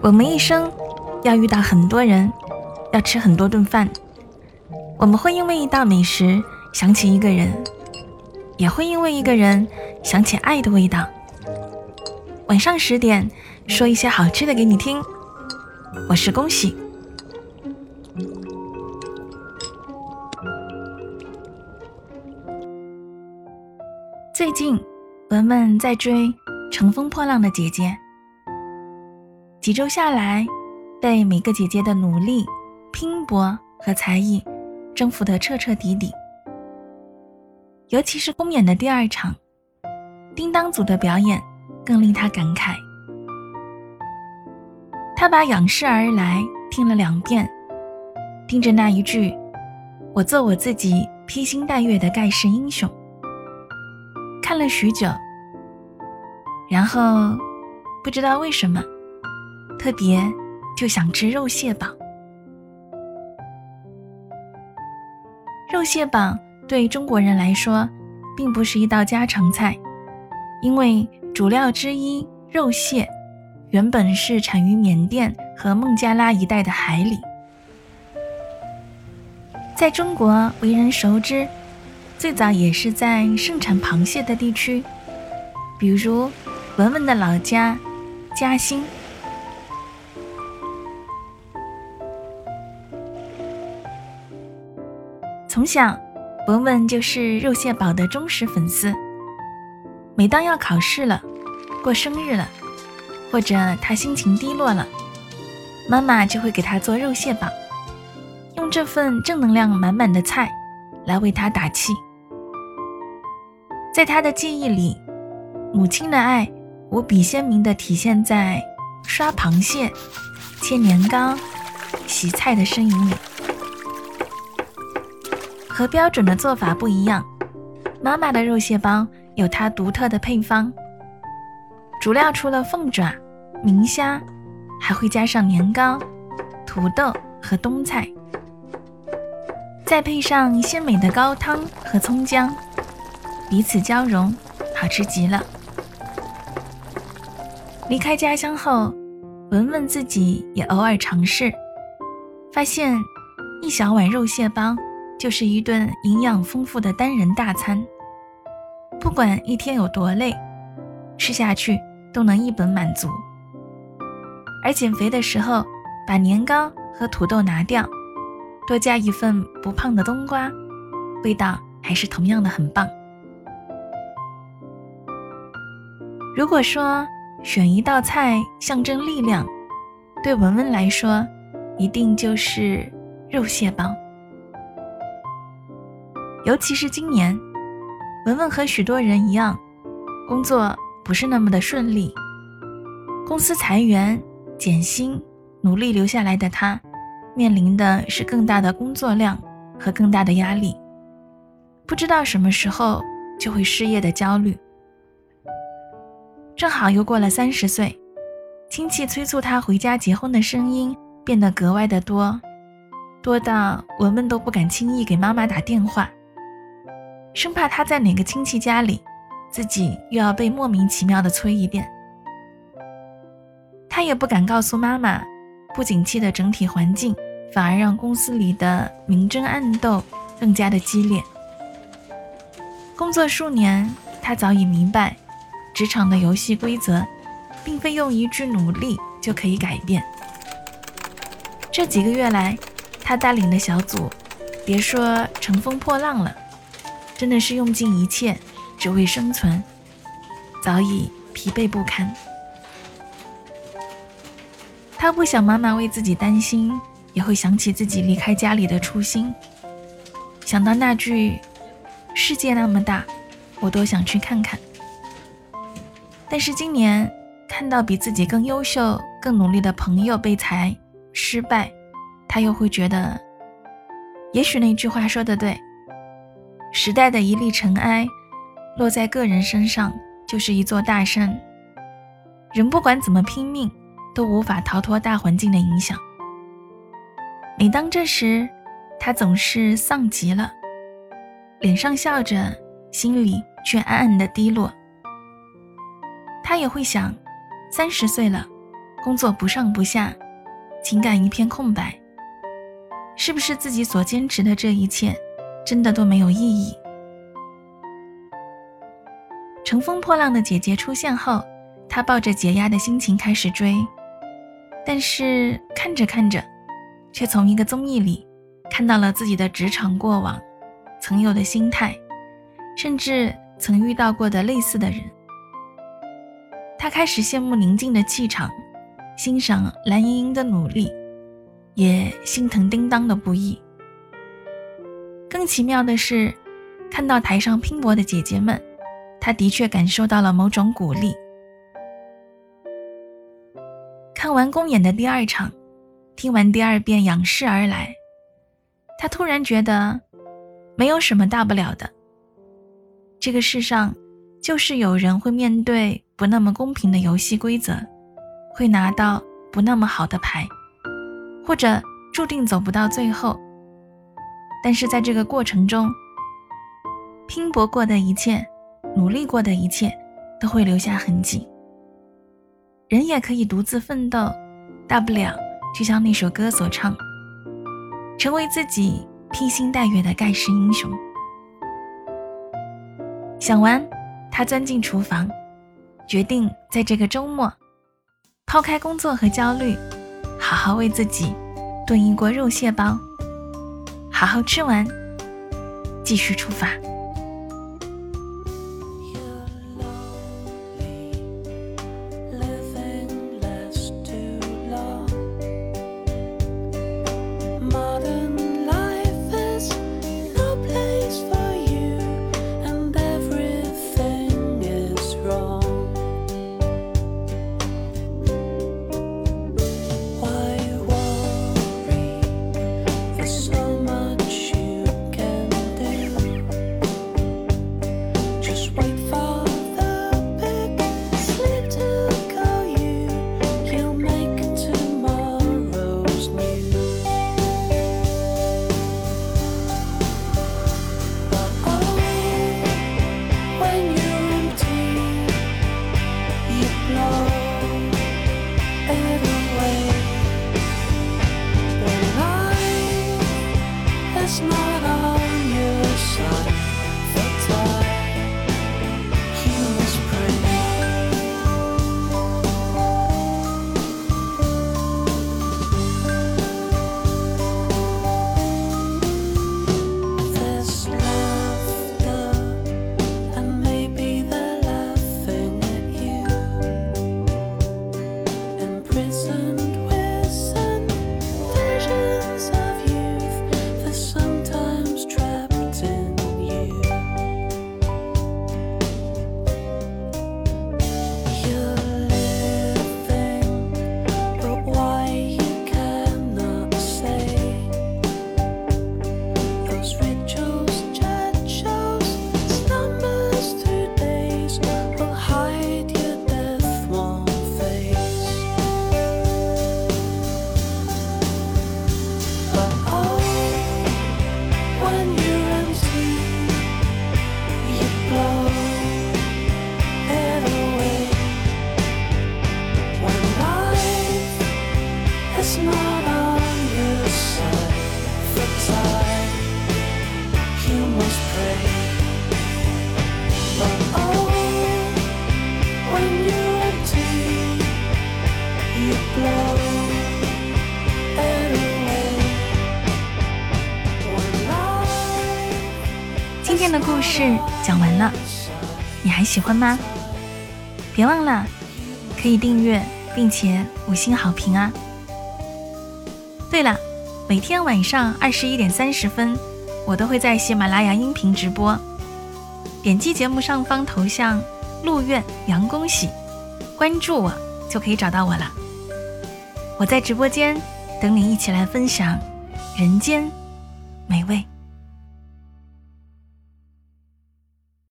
我们一生要遇到很多人，要吃很多顿饭。我们会因为一道美食想起一个人，也会因为一个人想起爱的味道。晚上十点，说一些好吃的给你听。我是恭喜。最近，文文在追《乘风破浪的姐姐》。几周下来，被每个姐姐的努力、拼搏和才艺征服得彻彻底底。尤其是公演的第二场，叮当组的表演更令他感慨。他把《仰视而来》听了两遍，听着那一句“我做我自己，披星戴月的盖世英雄”，看了许久，然后不知道为什么。特别就想吃肉蟹煲。肉蟹煲对中国人来说，并不是一道家常菜，因为主料之一肉蟹，原本是产于缅甸和孟加拉一带的海里，在中国为人熟知，最早也是在盛产螃蟹的地区，比如文文的老家嘉兴。从小，文文就是肉蟹堡的忠实粉丝。每当要考试了、过生日了，或者他心情低落了，妈妈就会给他做肉蟹堡，用这份正能量满满的菜来为他打气。在他的记忆里，母亲的爱无比鲜明地体现在刷螃蟹、切年糕、洗菜的身影里。和标准的做法不一样，妈妈的肉蟹包有它独特的配方。主料除了凤爪、明虾，还会加上年糕、土豆和冬菜，再配上鲜美的高汤和葱姜，彼此交融，好吃极了。离开家乡后，文文自己也偶尔尝试，发现一小碗肉蟹包。就是一顿营养丰富的单人大餐，不管一天有多累，吃下去都能一本满足。而减肥的时候，把年糕和土豆拿掉，多加一份不胖的冬瓜，味道还是同样的很棒。如果说选一道菜象征力量，对文文来说，一定就是肉蟹煲。尤其是今年，文文和许多人一样，工作不是那么的顺利，公司裁员、减薪，努力留下来的他，面临的是更大的工作量和更大的压力，不知道什么时候就会失业的焦虑。正好又过了三十岁，亲戚催促他回家结婚的声音变得格外的多，多到文文都不敢轻易给妈妈打电话。生怕他在哪个亲戚家里，自己又要被莫名其妙的催一遍。他也不敢告诉妈妈，不景气的整体环境反而让公司里的明争暗斗更加的激烈。工作数年，他早已明白，职场的游戏规则，并非用一句努力就可以改变。这几个月来，他带领的小组，别说乘风破浪了。真的是用尽一切，只为生存，早已疲惫不堪。他不想妈妈为自己担心，也会想起自己离开家里的初心。想到那句“世界那么大，我多想去看看”，但是今年看到比自己更优秀、更努力的朋友被裁、失败，他又会觉得，也许那句话说的对。时代的一粒尘埃，落在个人身上就是一座大山。人不管怎么拼命，都无法逃脱大环境的影响。每当这时，他总是丧极了，脸上笑着，心里却暗暗的低落。他也会想，三十岁了，工作不上不下，情感一片空白，是不是自己所坚持的这一切，真的都没有意义？乘风破浪的姐姐出现后，他抱着解压的心情开始追，但是看着看着，却从一个综艺里看到了自己的职场过往，曾有的心态，甚至曾遇到过的类似的人。他开始羡慕宁静的气场，欣赏蓝盈莹的努力，也心疼叮当的不易。更奇妙的是，看到台上拼搏的姐姐们。他的确感受到了某种鼓励。看完公演的第二场，听完第二遍《仰视而来》，他突然觉得，没有什么大不了的。这个世上，就是有人会面对不那么公平的游戏规则，会拿到不那么好的牌，或者注定走不到最后。但是在这个过程中，拼搏过的一切。努力过的一切都会留下痕迹。人也可以独自奋斗，大不了就像那首歌所唱，成为自己披星戴月的盖世英雄。想完，他钻进厨房，决定在这个周末，抛开工作和焦虑，好好为自己炖一锅肉蟹煲，好好吃完，继续出发。天的故事讲完了，你还喜欢吗？别忘了可以订阅并且五星好评啊！对了，每天晚上二十一点三十分，我都会在喜马拉雅音频直播。点击节目上方头像“陆苑杨恭喜”，关注我就可以找到我了。我在直播间等你一起来分享人间美味。